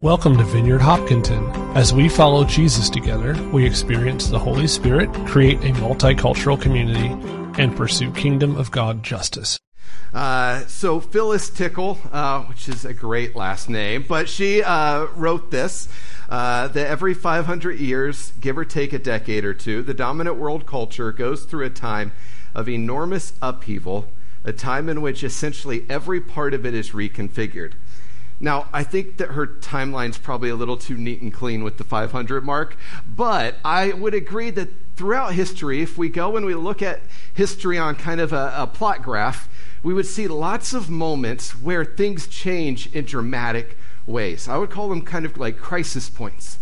Welcome to Vineyard Hopkinton. As we follow Jesus together, we experience the Holy Spirit, create a multicultural community, and pursue kingdom of God justice. Uh, so Phyllis Tickle, uh, which is a great last name, but she uh, wrote this uh, that every 500 years, give or take a decade or two, the dominant world culture goes through a time of enormous upheaval, a time in which essentially every part of it is reconfigured. Now, I think that her timeline's probably a little too neat and clean with the 500 mark, but I would agree that throughout history, if we go and we look at history on kind of a, a plot graph, we would see lots of moments where things change in dramatic ways. I would call them kind of like crisis points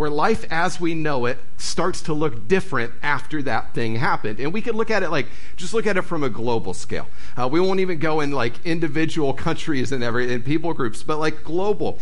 where life as we know it starts to look different after that thing happened. And we could look at it like, just look at it from a global scale. Uh, we won't even go in like individual countries and every and people groups, but like global.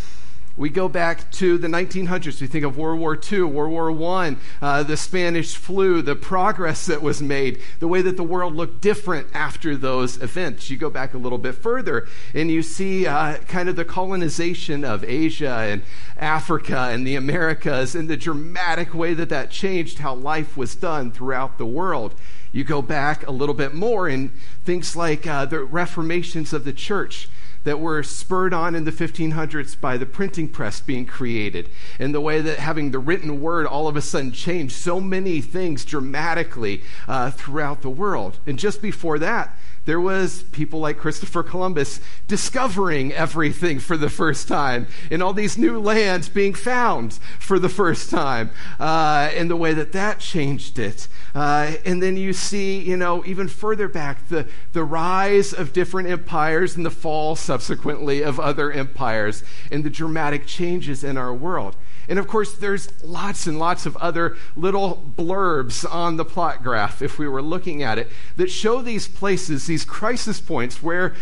We go back to the 1900s. We think of World War II, World War I, uh, the Spanish flu, the progress that was made, the way that the world looked different after those events. You go back a little bit further and you see uh, kind of the colonization of Asia and Africa and the Americas and the dramatic way that that changed how life was done throughout the world. You go back a little bit more in things like uh, the reformations of the church that were spurred on in the 1500s by the printing press being created, and the way that having the written word all of a sudden changed so many things dramatically uh, throughout the world. And just before that, there was people like Christopher Columbus discovering everything for the first time, and all these new lands being found for the first time, uh, and the way that that changed it. Uh, and then you see, you know, even further back, the, the rise of different empires and the fall subsequently of other empires, and the dramatic changes in our world. And of course, there's lots and lots of other little blurbs on the plot graph, if we were looking at it, that show these places, these crisis points where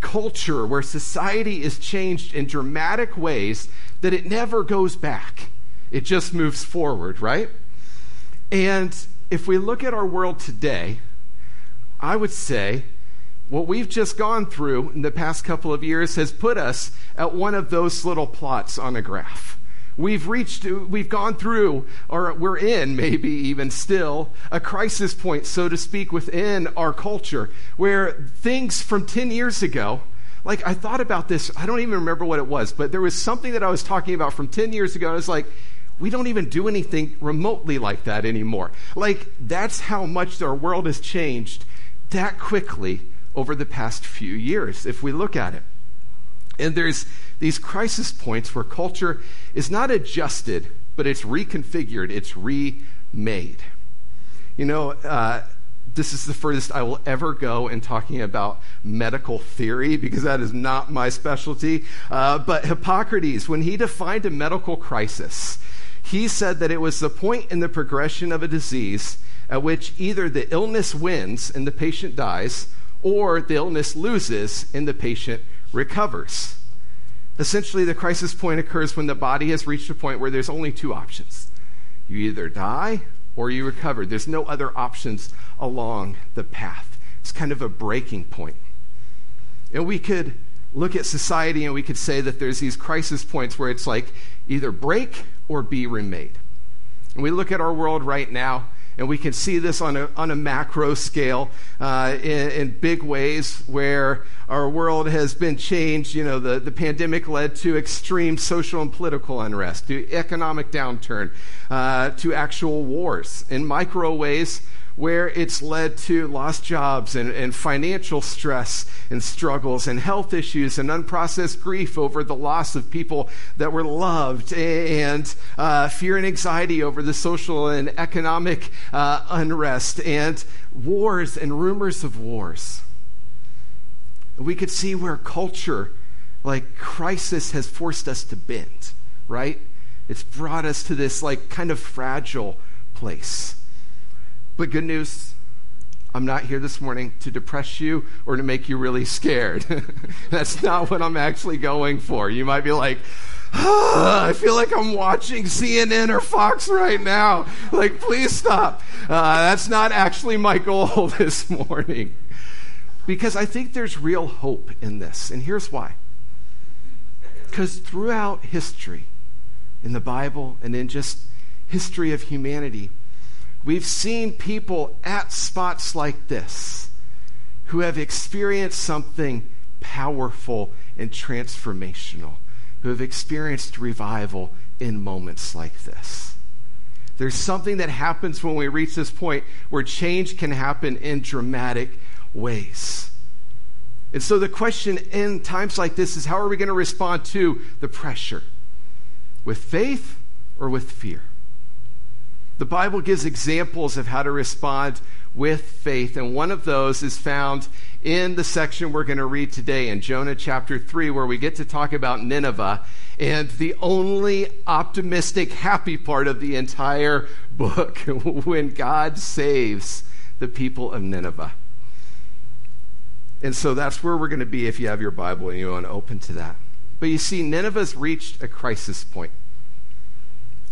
culture, where society is changed in dramatic ways that it never goes back. It just moves forward, right? And if we look at our world today, I would say what we've just gone through in the past couple of years has put us at one of those little plots on a graph. We've reached, we've gone through, or we're in, maybe even still, a crisis point, so to speak, within our culture where things from 10 years ago, like I thought about this, I don't even remember what it was, but there was something that I was talking about from 10 years ago. And I was like, we don't even do anything remotely like that anymore. Like, that's how much our world has changed that quickly over the past few years, if we look at it. And there's these crisis points where culture is not adjusted, but it's reconfigured, it's remade. You know, uh, this is the furthest I will ever go in talking about medical theory because that is not my specialty. Uh, but Hippocrates, when he defined a medical crisis, he said that it was the point in the progression of a disease at which either the illness wins and the patient dies, or the illness loses and the patient recovers. Essentially, the crisis point occurs when the body has reached a point where there's only two options you either die or you recover. There's no other options along the path. It's kind of a breaking point. And we could look at society and we could say that there's these crisis points where it's like either break or be remade. And we look at our world right now and we can see this on a, on a macro scale uh, in, in, big ways where our world has been changed. You know, the, the pandemic led to extreme social and political unrest, to economic downturn, uh, to actual wars. In micro ways, where it's led to lost jobs and, and financial stress and struggles and health issues and unprocessed grief over the loss of people that were loved and uh, fear and anxiety over the social and economic uh, unrest and wars and rumors of wars. We could see where culture, like crisis, has forced us to bend, right? It's brought us to this, like, kind of fragile place. But good news, I'm not here this morning to depress you or to make you really scared. That's not what I'm actually going for. You might be like, oh, I feel like I'm watching CNN or Fox right now. Like, please stop. Uh, that's not actually my goal this morning. Because I think there's real hope in this. And here's why Because throughout history, in the Bible and in just history of humanity, we've seen people at spots like this who have experienced something powerful and transformational, who have experienced revival in moments like this. There's something that happens when we reach this point where change can happen in dramatic ways. And so the question in times like this is how are we going to respond to the pressure? With faith or with fear? The Bible gives examples of how to respond with faith, and one of those is found in the section we're going to read today in Jonah chapter 3, where we get to talk about Nineveh and the only optimistic, happy part of the entire book when God saves the people of Nineveh. And so that's where we're going to be if you have your Bible and you want to open to that. But you see, Nineveh's reached a crisis point.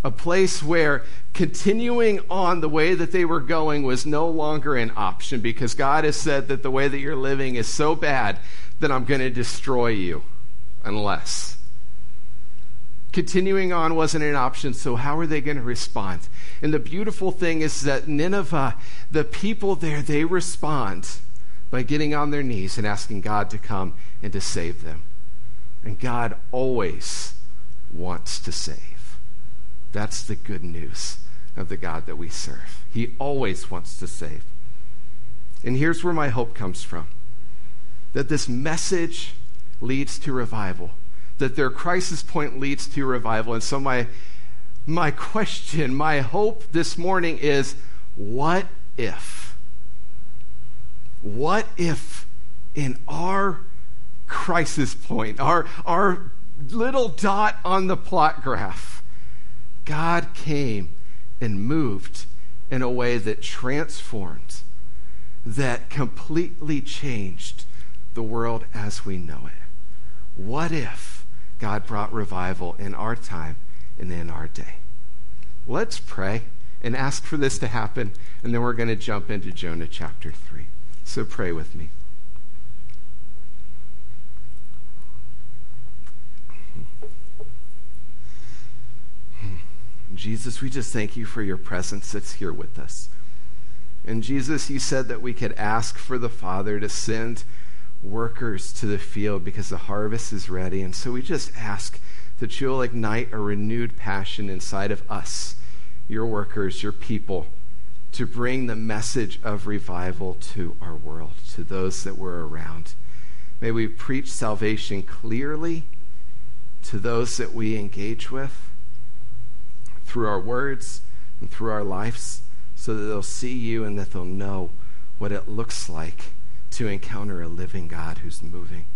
A place where continuing on the way that they were going was no longer an option because God has said that the way that you're living is so bad that I'm going to destroy you unless. Continuing on wasn't an option, so how are they going to respond? And the beautiful thing is that Nineveh, the people there, they respond by getting on their knees and asking God to come and to save them. And God always wants to save. That's the good news of the God that we serve. He always wants to save. And here's where my hope comes from that this message leads to revival, that their crisis point leads to revival. And so, my, my question, my hope this morning is what if? What if in our crisis point, our, our little dot on the plot graph, God came and moved in a way that transformed, that completely changed the world as we know it? What if God brought revival in our time and in our day? Let's pray and ask for this to happen, and then we're going to jump into Jonah chapter 3. So pray with me. Jesus, we just thank you for your presence that's here with us. And Jesus, you said that we could ask for the Father to send workers to the field because the harvest is ready. And so we just ask that you'll ignite a renewed passion inside of us, your workers, your people to bring the message of revival to our world, to those that we're around. May we preach salvation clearly to those that we engage with through our words and through our lives so that they'll see you and that they'll know what it looks like to encounter a living God who's moving.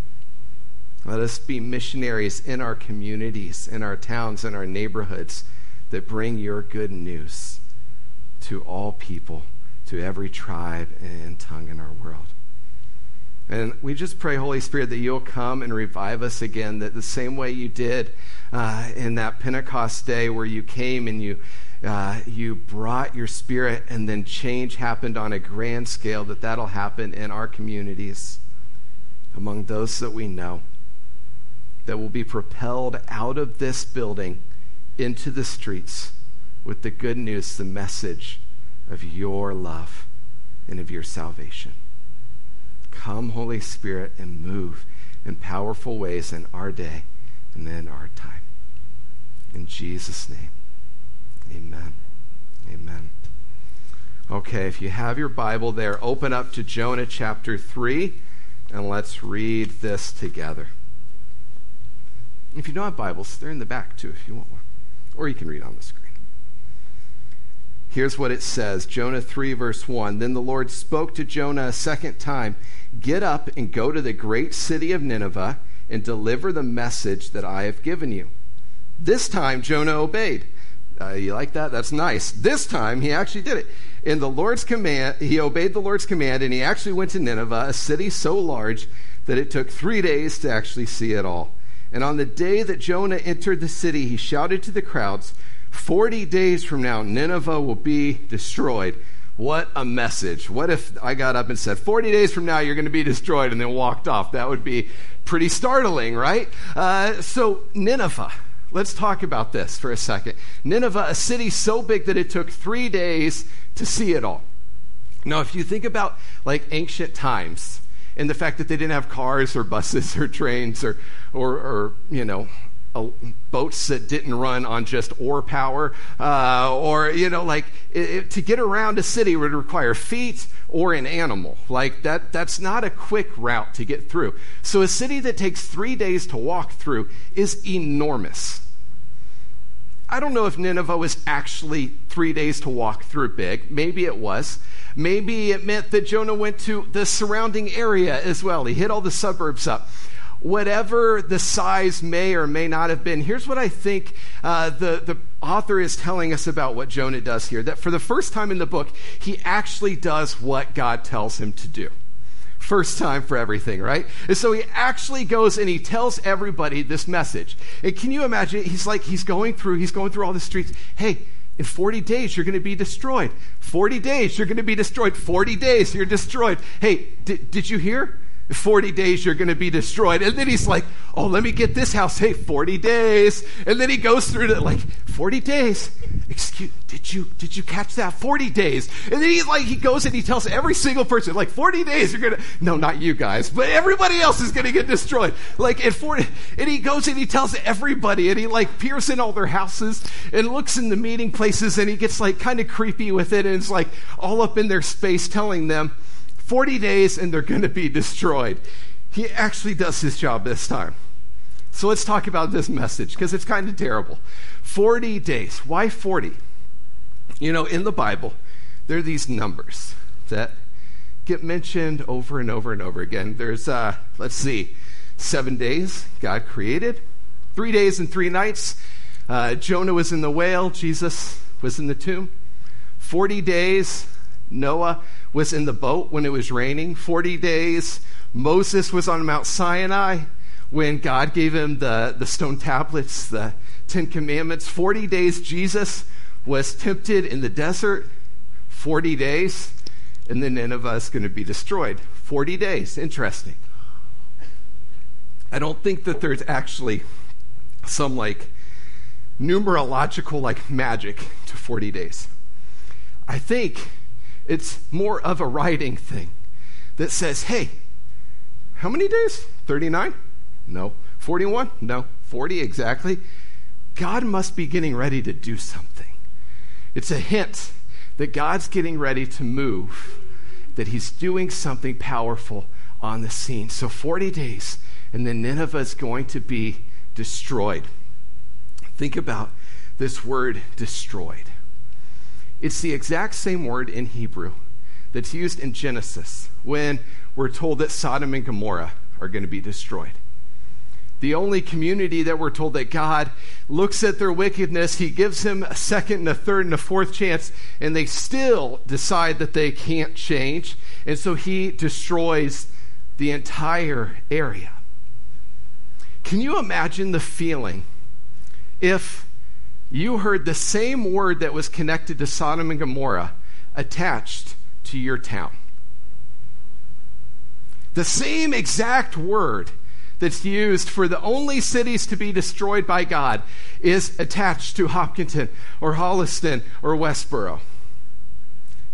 Let us be missionaries in our communities, in our towns, in our neighborhoods that bring your good news to all people, to every tribe and tongue in our world. And we just pray, Holy Spirit, that you'll come and revive us again, that the same way you did uh, in that Pentecost day where you came and you, uh, you brought your spirit and then change happened on a grand scale, that that'll happen in our communities, among those that we know, that will be propelled out of this building into the streets with the good news, the message of your love and of your salvation. Come, Holy Spirit, and move in powerful ways in our day and in our time. In Jesus' name, amen. Amen. Okay, if you have your Bible there, open up to Jonah chapter 3, and let's read this together. If you don't have Bibles, they're in the back too if you want one. Or you can read on the screen. Here's what it says Jonah 3, verse 1. Then the Lord spoke to Jonah a second time Get up and go to the great city of Nineveh and deliver the message that I have given you. This time, Jonah obeyed. Uh, you like that? That's nice. This time, he actually did it. In the Lord's command, he obeyed the Lord's command, and he actually went to Nineveh, a city so large that it took three days to actually see it all. And on the day that Jonah entered the city, he shouted to the crowds, 40 days from now, Nineveh will be destroyed. What a message. What if I got up and said, 40 days from now, you're going to be destroyed, and then walked off? That would be pretty startling, right? Uh, so, Nineveh. Let's talk about this for a second. Nineveh, a city so big that it took three days to see it all. Now, if you think about like ancient times and the fact that they didn't have cars or buses or trains or, or, or you know, boats that didn't run on just oar power, uh, or, you know, like it, it, to get around a city would require feet or an animal. Like that, that's not a quick route to get through. So a city that takes three days to walk through is enormous. I don't know if Nineveh was actually three days to walk through big. Maybe it was. Maybe it meant that Jonah went to the surrounding area as well. He hit all the suburbs up whatever the size may or may not have been, here's what I think uh, the, the author is telling us about what Jonah does here. That for the first time in the book, he actually does what God tells him to do. First time for everything, right? And so he actually goes and he tells everybody this message. And can you imagine? He's like, he's going through, he's going through all the streets. Hey, in 40 days, you're going to be destroyed. 40 days, you're going to be destroyed. 40 days, you're destroyed. Hey, did, did you hear? 40 days you're going to be destroyed. And then he's like, oh, let me get this house. Hey, 40 days. And then he goes through it like, 40 days. Excuse, did you, did you catch that? 40 days. And then he's like, he goes and he tells every single person, like, 40 days you're going to, no, not you guys, but everybody else is going to get destroyed. Like, at 40, and he goes and he tells everybody and he like peers in all their houses and looks in the meeting places and he gets like kind of creepy with it and it's like all up in their space telling them, 40 days and they're going to be destroyed. He actually does his job this time. So let's talk about this message because it's kind of terrible. 40 days. Why 40? You know, in the Bible, there are these numbers that get mentioned over and over and over again. There's, uh, let's see, seven days God created, three days and three nights. Uh, Jonah was in the whale, Jesus was in the tomb. 40 days, Noah was in the boat when it was raining 40 days. Moses was on Mount Sinai when God gave him the, the stone tablets, the Ten Commandments. 40 days Jesus was tempted in the desert. 40 days. And then Nineveh is going to be destroyed. 40 days. Interesting. I don't think that there's actually some like numerological like magic to 40 days. I think it's more of a writing thing that says, hey, how many days? 39? No. 41? No. 40 exactly. God must be getting ready to do something. It's a hint that God's getting ready to move, that he's doing something powerful on the scene. So 40 days, and then Nineveh is going to be destroyed. Think about this word destroyed. It's the exact same word in Hebrew that's used in Genesis when we're told that Sodom and Gomorrah are going to be destroyed. The only community that we're told that God looks at their wickedness, He gives them a second and a third and a fourth chance, and they still decide that they can't change. And so He destroys the entire area. Can you imagine the feeling if you heard the same word that was connected to Sodom and Gomorrah attached to your town. The same exact word that's used for the only cities to be destroyed by God is attached to Hopkinton or Holliston or Westborough.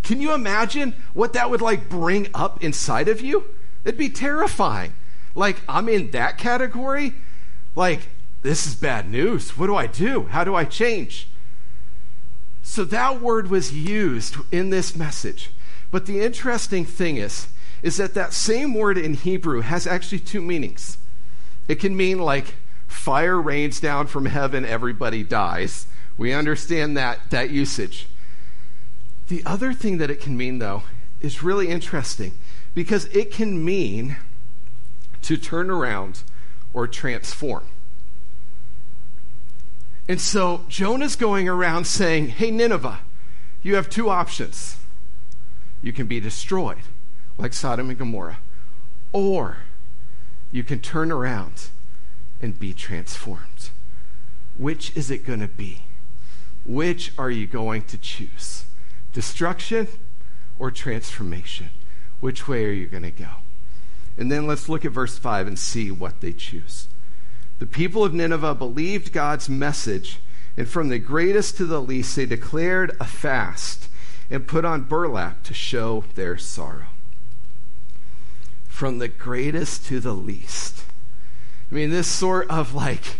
Can you imagine what that would like bring up inside of you? It'd be terrifying. Like, I'm in that category. Like, this is bad news. What do I do? How do I change? So that word was used in this message. But the interesting thing is, is that that same word in Hebrew has actually two meanings. It can mean like fire rains down from heaven, everybody dies. We understand that, that usage. The other thing that it can mean, though, is really interesting because it can mean to turn around or transform. And so Jonah's going around saying, Hey, Nineveh, you have two options. You can be destroyed, like Sodom and Gomorrah, or you can turn around and be transformed. Which is it going to be? Which are you going to choose? Destruction or transformation? Which way are you going to go? And then let's look at verse 5 and see what they choose. The people of Nineveh believed God's message, and from the greatest to the least, they declared a fast and put on burlap to show their sorrow. From the greatest to the least. I mean, this sort of like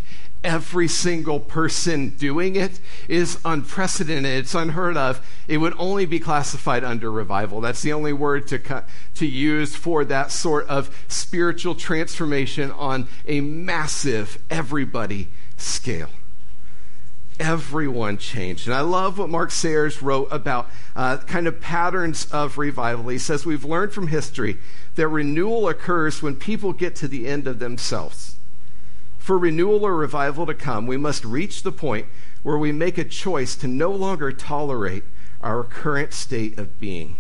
every single person doing it is unprecedented. It's unheard of. It would only be classified under revival. That's the only word to, to use for that sort of spiritual transformation on a massive, everybody scale. Everyone changed. And I love what Mark Sayers wrote about uh, kind of patterns of revival. He says, We've learned from history that renewal occurs when people get to the end of themselves for renewal or revival to come, we must reach the point where we make a choice to no longer tolerate our current state of being.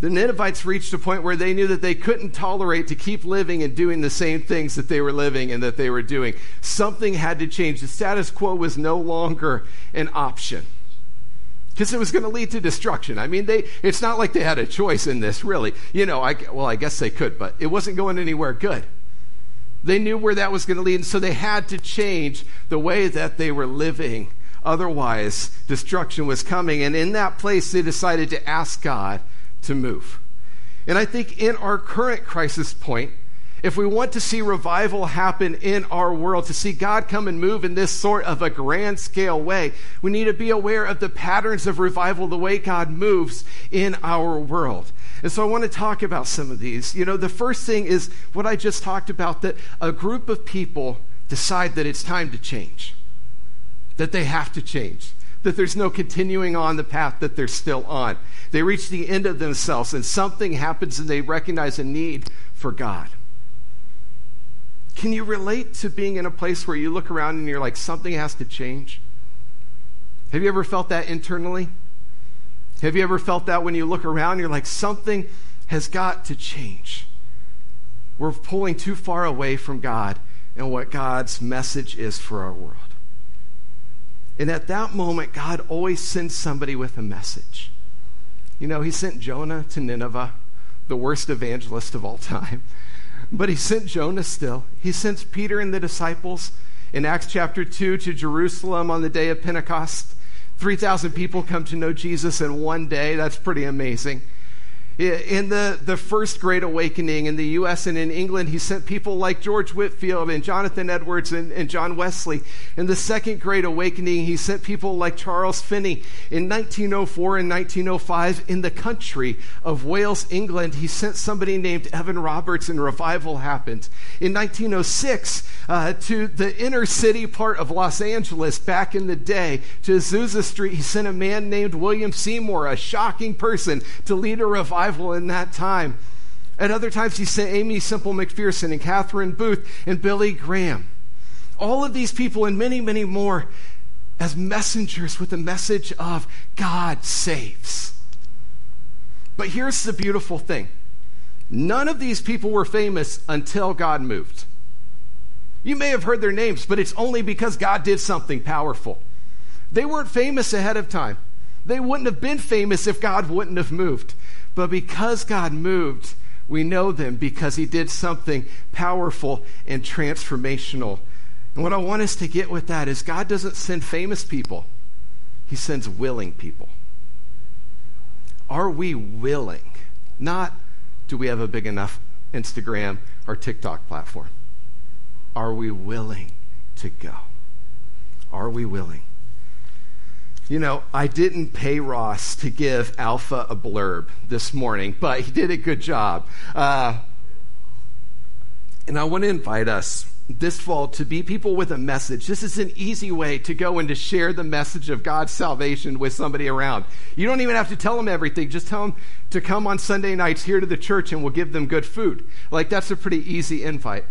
The Ninevites reached a point where they knew that they couldn't tolerate to keep living and doing the same things that they were living and that they were doing. Something had to change. The status quo was no longer an option because it was going to lead to destruction. I mean, they, it's not like they had a choice in this, really. You know, I, well, I guess they could, but it wasn't going anywhere good. They knew where that was going to lead, and so they had to change the way that they were living. Otherwise, destruction was coming. And in that place, they decided to ask God to move. And I think in our current crisis point, if we want to see revival happen in our world, to see God come and move in this sort of a grand scale way, we need to be aware of the patterns of revival, the way God moves in our world. And so I want to talk about some of these. You know, the first thing is what I just talked about that a group of people decide that it's time to change, that they have to change, that there's no continuing on the path that they're still on. They reach the end of themselves and something happens and they recognize a need for God. Can you relate to being in a place where you look around and you're like, something has to change? Have you ever felt that internally? Have you ever felt that when you look around, you're like, something has got to change? We're pulling too far away from God and what God's message is for our world. And at that moment, God always sends somebody with a message. You know, He sent Jonah to Nineveh, the worst evangelist of all time. But He sent Jonah still. He sends Peter and the disciples in Acts chapter 2 to Jerusalem on the day of Pentecost. 3,000 people come to know Jesus in one day. That's pretty amazing. In the, the first Great Awakening in the U.S. and in England, he sent people like George Whitefield and Jonathan Edwards and, and John Wesley. In the Second Great Awakening, he sent people like Charles Finney. In 1904 and 1905, in the country of Wales, England, he sent somebody named Evan Roberts, and revival happened. In 1906, uh, to the inner city part of Los Angeles back in the day, to Azusa Street, he sent a man named William Seymour, a shocking person, to lead a revival revival in that time. At other times, he sent Aimee Semple McPherson and Catherine Booth and Billy Graham. All of these people and many, many more as messengers with the message of God saves. But here's the beautiful thing none of these people were famous until God moved. You may have heard their names, but it's only because God did something powerful. They weren't famous ahead of time. They wouldn't have been famous if God wouldn't have moved. But because God moved, we know them because he did something powerful and transformational. And what I want us to get with that is God doesn't send famous people, he sends willing people. Are we willing? Not do we have a big enough Instagram or TikTok platform? Are we willing to go? Are we willing? You know, I didn't pay Ross to give Alpha a blurb this morning, but he did a good job. Uh, and I want to invite us this fall to be people with a message. This is an easy way to go and to share the message of God's salvation with somebody around. You don't even have to tell them everything. Just tell them to come on Sunday nights here to the church and we'll give them good food. Like, that's a pretty easy invite.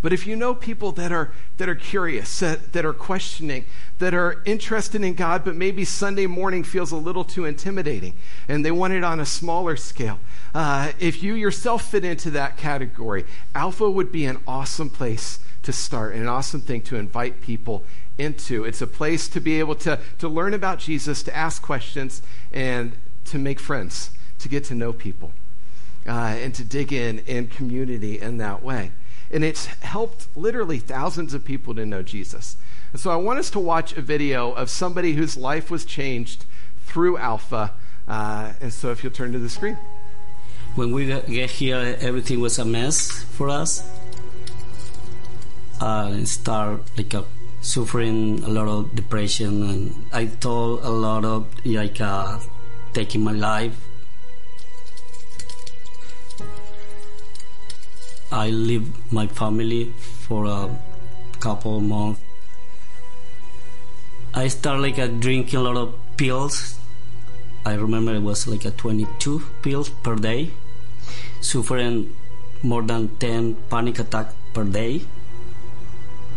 But if you know people that are, that are curious, that, that are questioning, that are interested in God, but maybe Sunday morning feels a little too intimidating and they want it on a smaller scale, uh, if you yourself fit into that category, Alpha would be an awesome place to start and an awesome thing to invite people into. It's a place to be able to, to learn about Jesus, to ask questions, and to make friends, to get to know people. uh, and to dig in in community in that way. And it's helped literally thousands of people to know Jesus. And so I want us to watch a video of somebody whose life was changed through Alpha. Uh, and so if you'll turn to the screen. When we get here, everything was a mess for us. I start like suffering a lot of depression, and I thought a lot of like uh, taking my life. I leave my family for a couple of months. I started like a drinking a lot of pills. I remember it was like a 22 pills per day, suffering more than 10 panic attacks per day.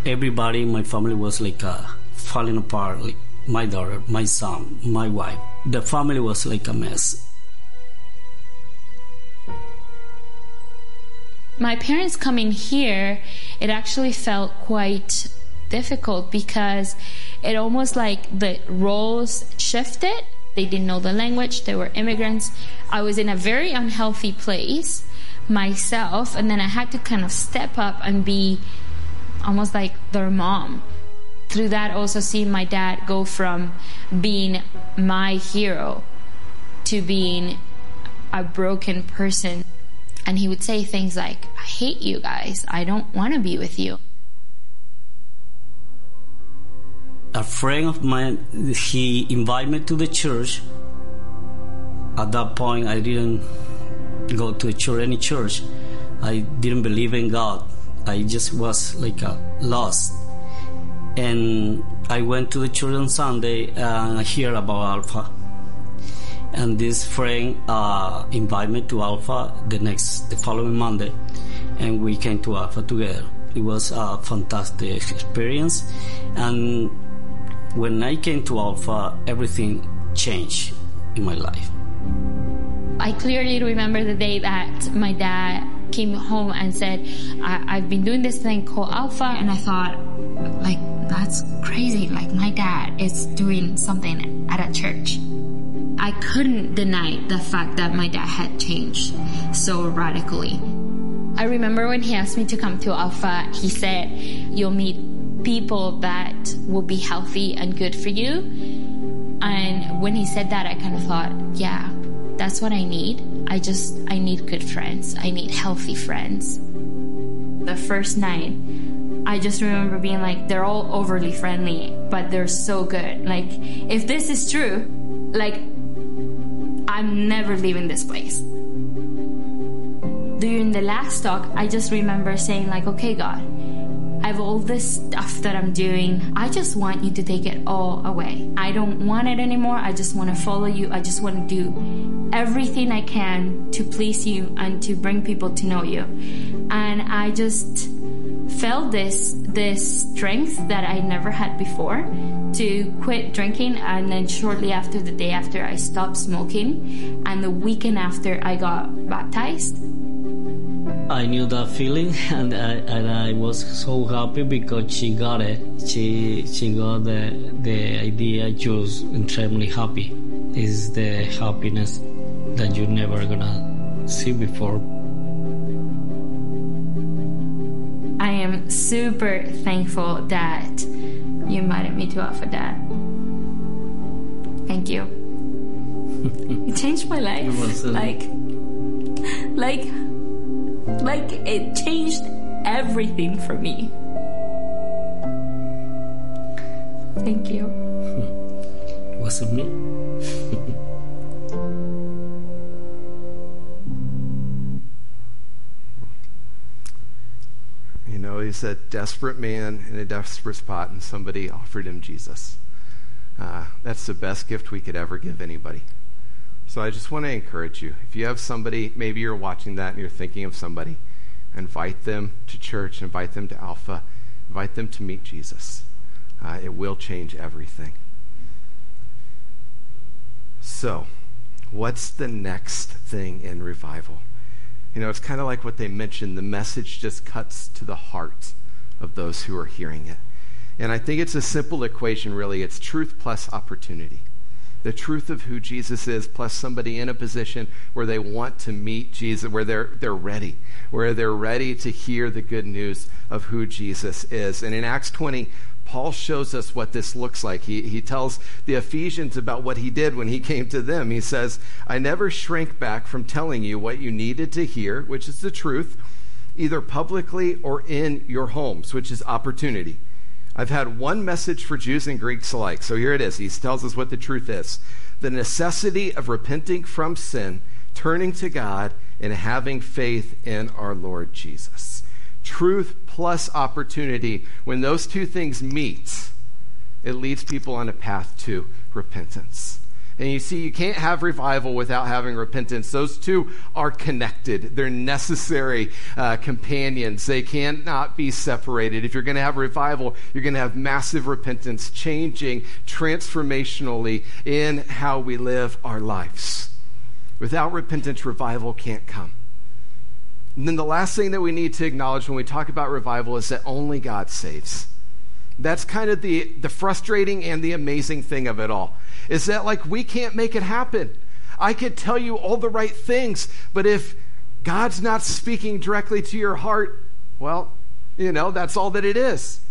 Everybody in my family was like uh, falling apart. Like my daughter, my son, my wife. The family was like a mess. My parents coming here, it actually felt quite difficult because it almost like the roles shifted. They didn't know the language, they were immigrants. I was in a very unhealthy place myself, and then I had to kind of step up and be almost like their mom. Through that, also seeing my dad go from being my hero to being a broken person. And he would say things like, I hate you guys. I don't want to be with you. a friend of mine he invited me to the church. At that point i didn't go to church any church. I didn't believe in god. I just was like a lost. And i went to the church on sunday and i hear about alpha and this friend uh, invited me to alpha the next the following monday and we came to alpha together it was a fantastic experience and when I came to Alpha, everything changed in my life. I clearly remember the day that my dad came home and said, I- have been doing this thing called Alpha, and I thought, like, that's crazy. Like, my dad is doing something at a church. I couldn't deny the fact that my dad had changed so radically. I remember when he asked me to come to Alpha, he said, You'll meet people that will be healthy and good for you. And when he said that, I kind of thought, yeah, that's what I need. I just, I need good friends. I need healthy friends. The first night, I just remember being like, they're all overly friendly, but they're so good. Like, if this is true, like, I'm never leaving this place. During the last talk, I just remember saying, like, okay, God, I have all this stuff that I'm doing. I just want you to take it all away. I don't want it anymore. I just want to follow you. I just want to do everything I can to please you and to bring people to know you. And I just felt this this strength that I never had before to quit drinking and then shortly after the day after I stopped smoking and the weekend after I got baptized I knew that feeling, and I, and I was so happy because she got it. She she got the the idea. She was extremely happy. Is the happiness that you're never gonna see before. Am super thankful that you invited me to Alpha Dad. Thank you. it changed my life. Uh, like, like like it changed everything for me. Thank you. Was it me? he's a desperate man in a desperate spot, and somebody offered him Jesus. Uh, that's the best gift we could ever give anybody. So I just want to encourage you. If you have somebody, maybe you're watching that and you're thinking of somebody, invite them to church, invite them to Alpha, invite them to meet Jesus. Uh, it will change everything. So, what's the next thing in revival? You know, it's kind of like what they mentioned the message just cuts to the heart of those who are hearing it. And I think it's a simple equation, really. It's truth plus opportunity. the truth of who Jesus is, plus somebody in a position where they want to meet Jesus, where they're, they're ready, where they're ready to hear the good news of who Jesus is. And in Acts 20, Paul shows us what this looks like. He, he tells the Ephesians about what he did when he came to them. He says, I never shrank back from telling you what you needed to hear, which is the truth, either publicly or in your homes, which is opportunity. I've had one message for Jews and Greeks alike. So here it is. He tells us what the truth is the necessity of repenting from sin, turning to God, and having faith in our Lord Jesus. Truth plus opportunity, when those two things meet, it leads people on a path to repentance. And you see, you can't have revival without having repentance. Those two are connected, they're necessary uh, companions. They cannot be separated. If you're going to have revival, you're going to have massive repentance, changing transformationally in how we live our lives. Without repentance, revival can't come. And then the last thing that we need to acknowledge when we talk about revival is that only God saves. That's kind of the, the frustrating and the amazing thing of it all is that like we can't make it happen. I could tell you all the right things, but if God's not speaking directly to your heart, well, you know, that's all that it is.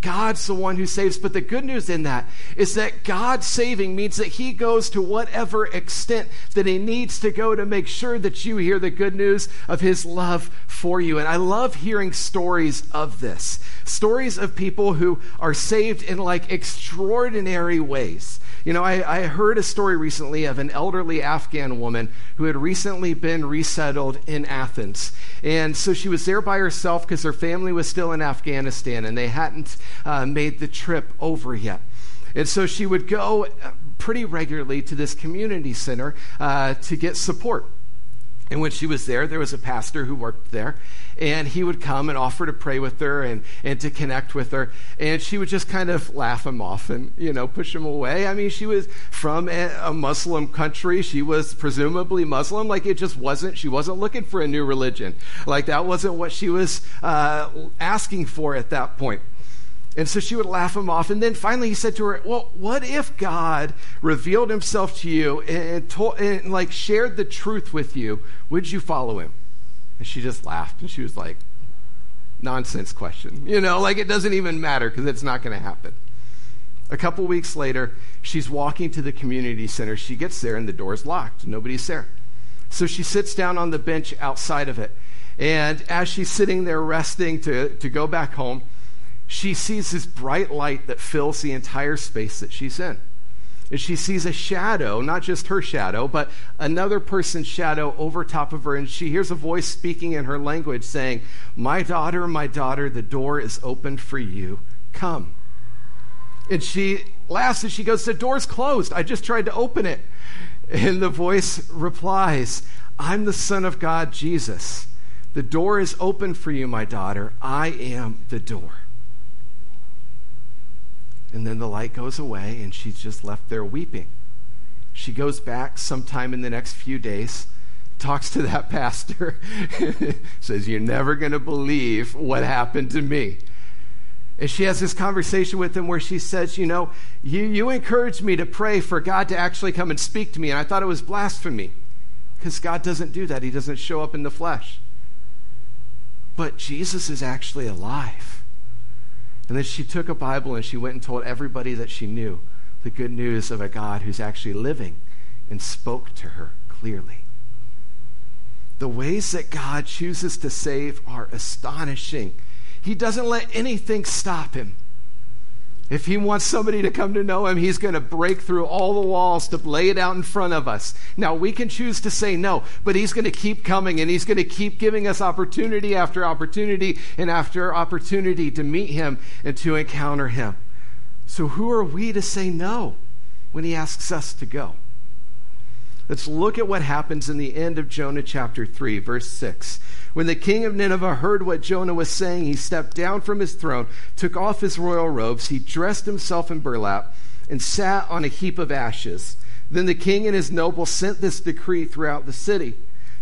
God's the one who saves. But the good news in that is that God saving means that He goes to whatever extent that He needs to go to make sure that you hear the good news of His love for you. And I love hearing stories of this stories of people who are saved in like extraordinary ways. You know, I, I, heard a story recently of an elderly Afghan woman who had recently been resettled in Athens. And so she was there by herself because her family was still in Afghanistan and they hadn't uh, made the trip over yet. And so she would go uh, pretty regularly to this community center uh, to get support. And when she was there, there was a pastor who worked there, and he would come and offer to pray with her and, and to connect with her. And she would just kind of laugh him off and, you know, push him away. I mean, she was from a, Muslim country. She was presumably Muslim. Like, it just wasn't, she wasn't looking for a new religion. Like, that wasn't what she was uh, asking for at that point. And so she would laugh him off. And then finally he said to her, Well, what if God revealed himself to you and, told, and like shared the truth with you? Would you follow him? And she just laughed and she was like, Nonsense question. You know, like it doesn't even matter because it's not going to happen. A couple weeks later, she's walking to the community center. She gets there and the door's locked. Nobody's there. So she sits down on the bench outside of it. And as she's sitting there resting to, to go back home, she sees this bright light that fills the entire space that she's in. And she sees a shadow, not just her shadow, but another person's shadow over top of her. And she hears a voice speaking in her language saying, My daughter, my daughter, the door is open for you. Come. And she laughs and she goes, The door's closed. I just tried to open it. And the voice replies, I'm the Son of God, Jesus. The door is open for you, my daughter. I am the door. And then the light goes away, and she's just left there weeping. She goes back sometime in the next few days, talks to that pastor, says, You're never going to believe what happened to me. And she has this conversation with him where she says, You know, you, you encouraged me to pray for God to actually come and speak to me, and I thought it was blasphemy because God doesn't do that. He doesn't show up in the flesh. But Jesus is actually alive. And then she took a Bible and she went and told everybody that she knew the good news of a God who's actually living and spoke to her clearly. The ways that God chooses to save are astonishing. He doesn't let anything stop him. If he wants somebody to come to know him, he's going to break through all the walls to lay it out in front of us. Now, we can choose to say no, but he's going to keep coming and he's going to keep giving us opportunity after opportunity and after opportunity to meet him and to encounter him. So, who are we to say no when he asks us to go? Let's look at what happens in the end of Jonah chapter 3, verse 6. When the king of Nineveh heard what Jonah was saying, he stepped down from his throne, took off his royal robes, he dressed himself in burlap, and sat on a heap of ashes. Then the king and his nobles sent this decree throughout the city.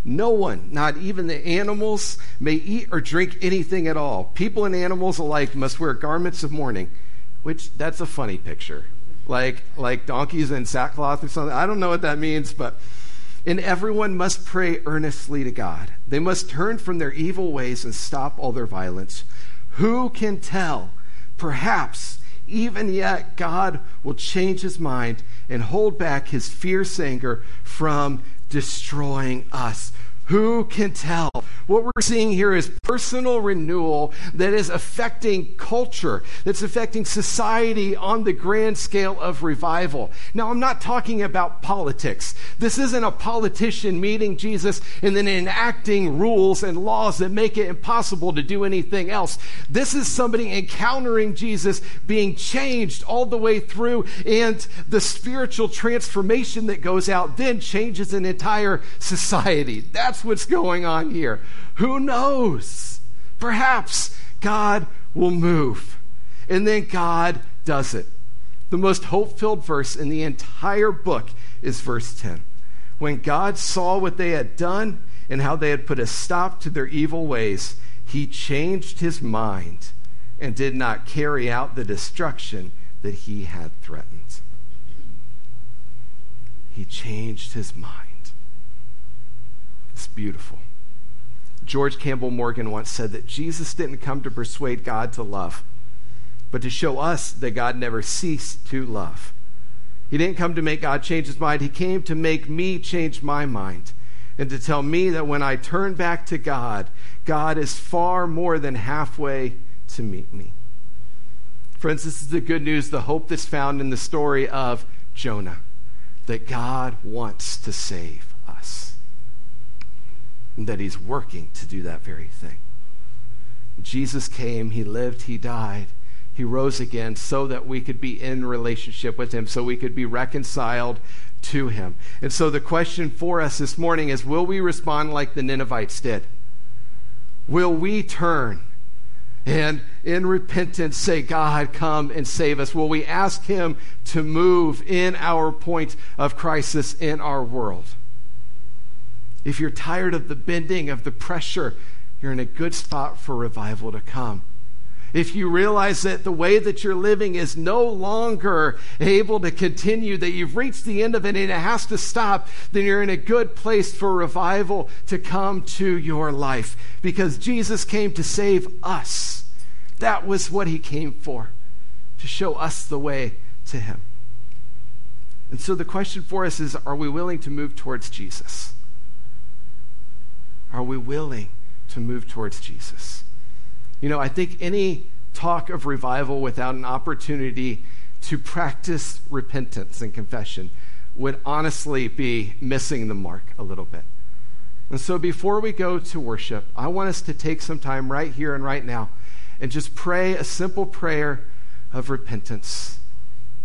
No one, not even the animals, may eat or drink anything at all. People and animals alike must wear garments of mourning, which that's a funny picture. Like like donkeys in sackcloth or something. I don't know what that means, but and everyone must pray earnestly to God. They must turn from their evil ways and stop all their violence. Who can tell? Perhaps even yet God will change his mind and hold back his fierce anger from destroying us. Who can tell? What we're seeing here is personal renewal that is affecting culture, that's affecting society on the grand scale of revival. Now, I'm not talking about politics. This isn't a politician meeting Jesus and then enacting rules and laws that make it impossible to do anything else. This is somebody encountering Jesus, being changed all the way through, and the spiritual transformation that goes out then changes an entire society. That's that's what's going on here. Who knows? Perhaps God will move. And then God does it. The most hope filled verse in the entire book is verse 10. When God saw what they had done and how they had put a stop to their evil ways, he changed his mind and did not carry out the destruction that he had threatened. He changed his mind. Beautiful. George Campbell Morgan once said that Jesus didn't come to persuade God to love, but to show us that God never ceased to love. He didn't come to make God change his mind. He came to make me change my mind and to tell me that when I turn back to God, God is far more than halfway to meet me. Friends, this is the good news, the hope that's found in the story of Jonah, that God wants to save and that he's working to do that very thing. Jesus came, he lived, he died, he rose again so that we could be in relationship with him, so we could be reconciled to him. And so the question for us this morning is will we respond like the Ninevites did? Will we turn and in repentance say, God, come and save us? Will we ask him to move in our point of crisis in our world? If you're tired of the bending, of the pressure, you're in a good spot for revival to come. If you realize that the way that you're living is no longer able to continue, that you've reached the end of it and it has to stop, then you're in a good place for revival to come to your life. Because Jesus came to save us. That was what he came for, to show us the way to him. And so the question for us is are we willing to move towards Jesus? Are we willing to move towards Jesus? You know, I think any talk of revival without an opportunity to practice repentance and confession would honestly be missing the mark a little bit. And so before we go to worship, I want us to take some time right here and right now and just pray a simple prayer of repentance,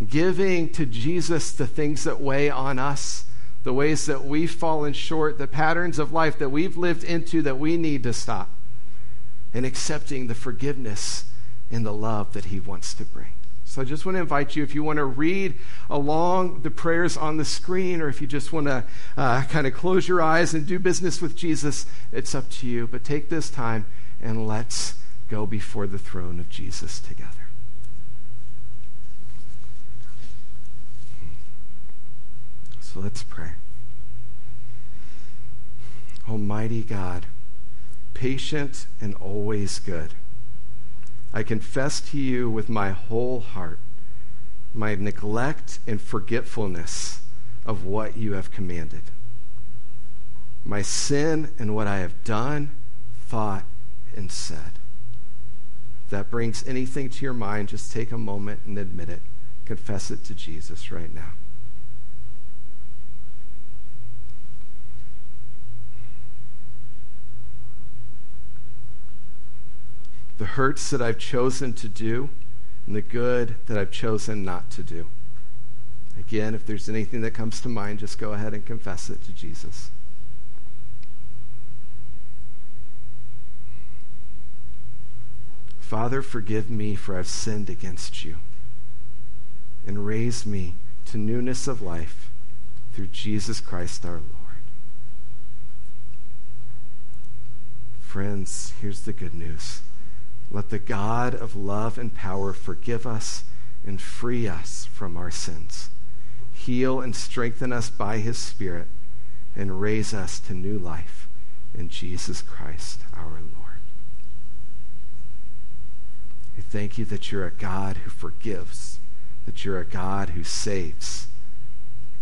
giving to Jesus the things that weigh on us the ways that we've fallen short, the patterns of life that we've lived into that we need to stop, and accepting the forgiveness and the love that He wants to bring. So I just want to invite you, if you want to read along the prayers on the screen, or if you just want to uh, kind of close your eyes and do business with Jesus, it's up to you. But take this time and let's go before the throne of Jesus together. So let's pray. Almighty God, patient and always good, I confess to you with my whole heart my neglect and forgetfulness of what you have commanded, my sin and what I have done, thought, and said. If that brings anything to your mind, just take a moment and admit it. Confess it to Jesus right now. The hurts that I've chosen to do and the good that I've chosen not to do. Again, if there's anything that comes to mind, just go ahead and confess it to Jesus. Father, forgive me for I've sinned against you and raise me to newness of life through Jesus Christ our Lord. Friends, here's the good news. Let the God of love and power forgive us and free us from our sins. Heal and strengthen us by his Spirit and raise us to new life in Jesus Christ our Lord. We thank you that you're a God who forgives, that you're a God who saves,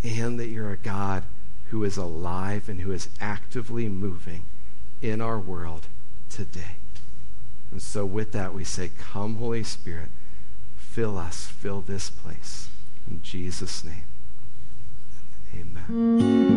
and that you're a God who is alive and who is actively moving in our world today. And so, with that, we say, Come, Holy Spirit, fill us, fill this place. In Jesus' name, amen.